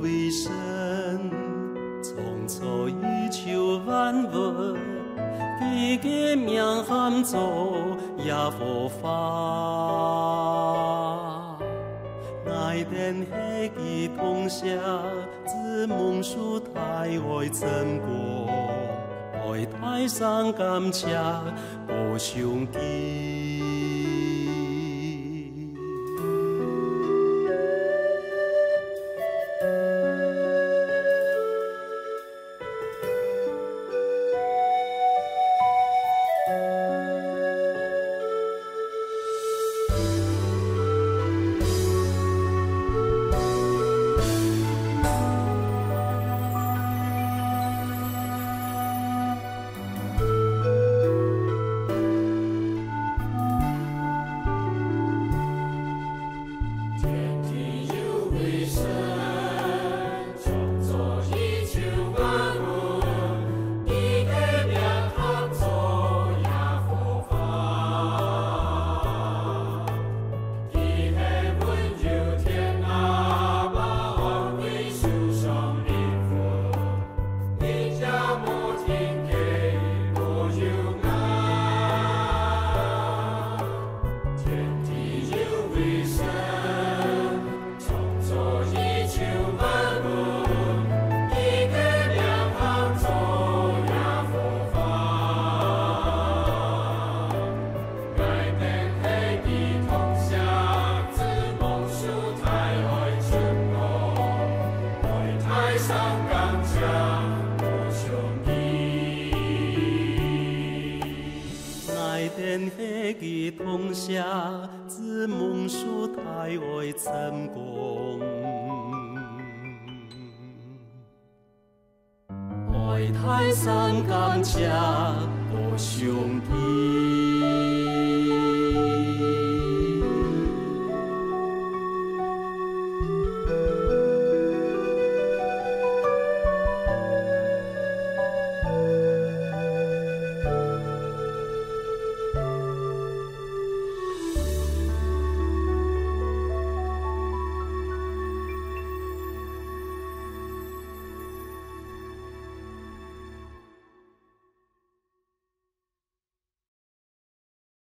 为神，创造宇宙万物，佢嘅名喊做耶和华。爱天黑嘅同下，自蒙书太爱真光，爱太上感谢，无上帝。Yeah. 爱太上感谢，我兄弟。